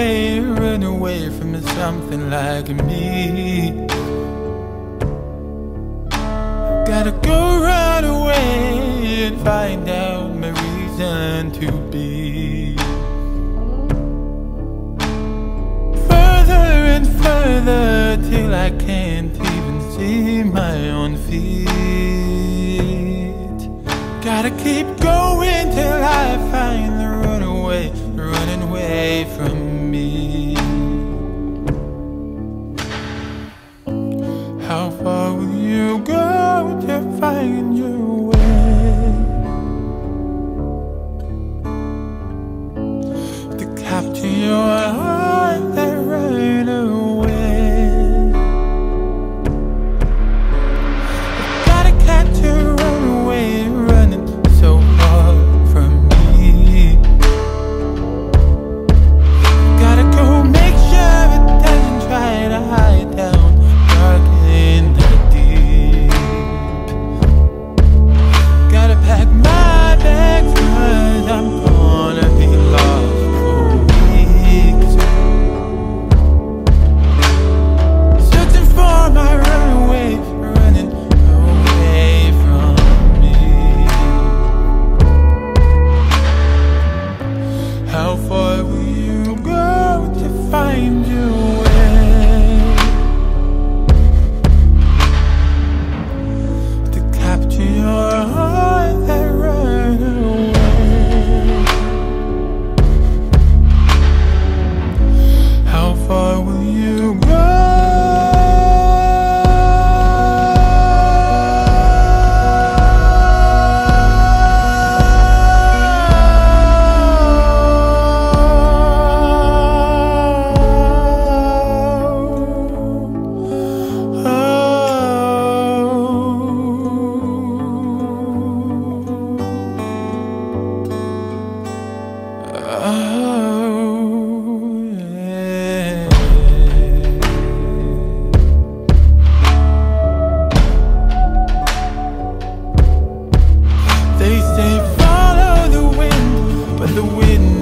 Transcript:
run away from something like me. Gotta go right away and find out my reason to be. Further and further till I can't even see my own feet. Gotta keep going till I find How far will you go to find your way? To capture your find you. the wind.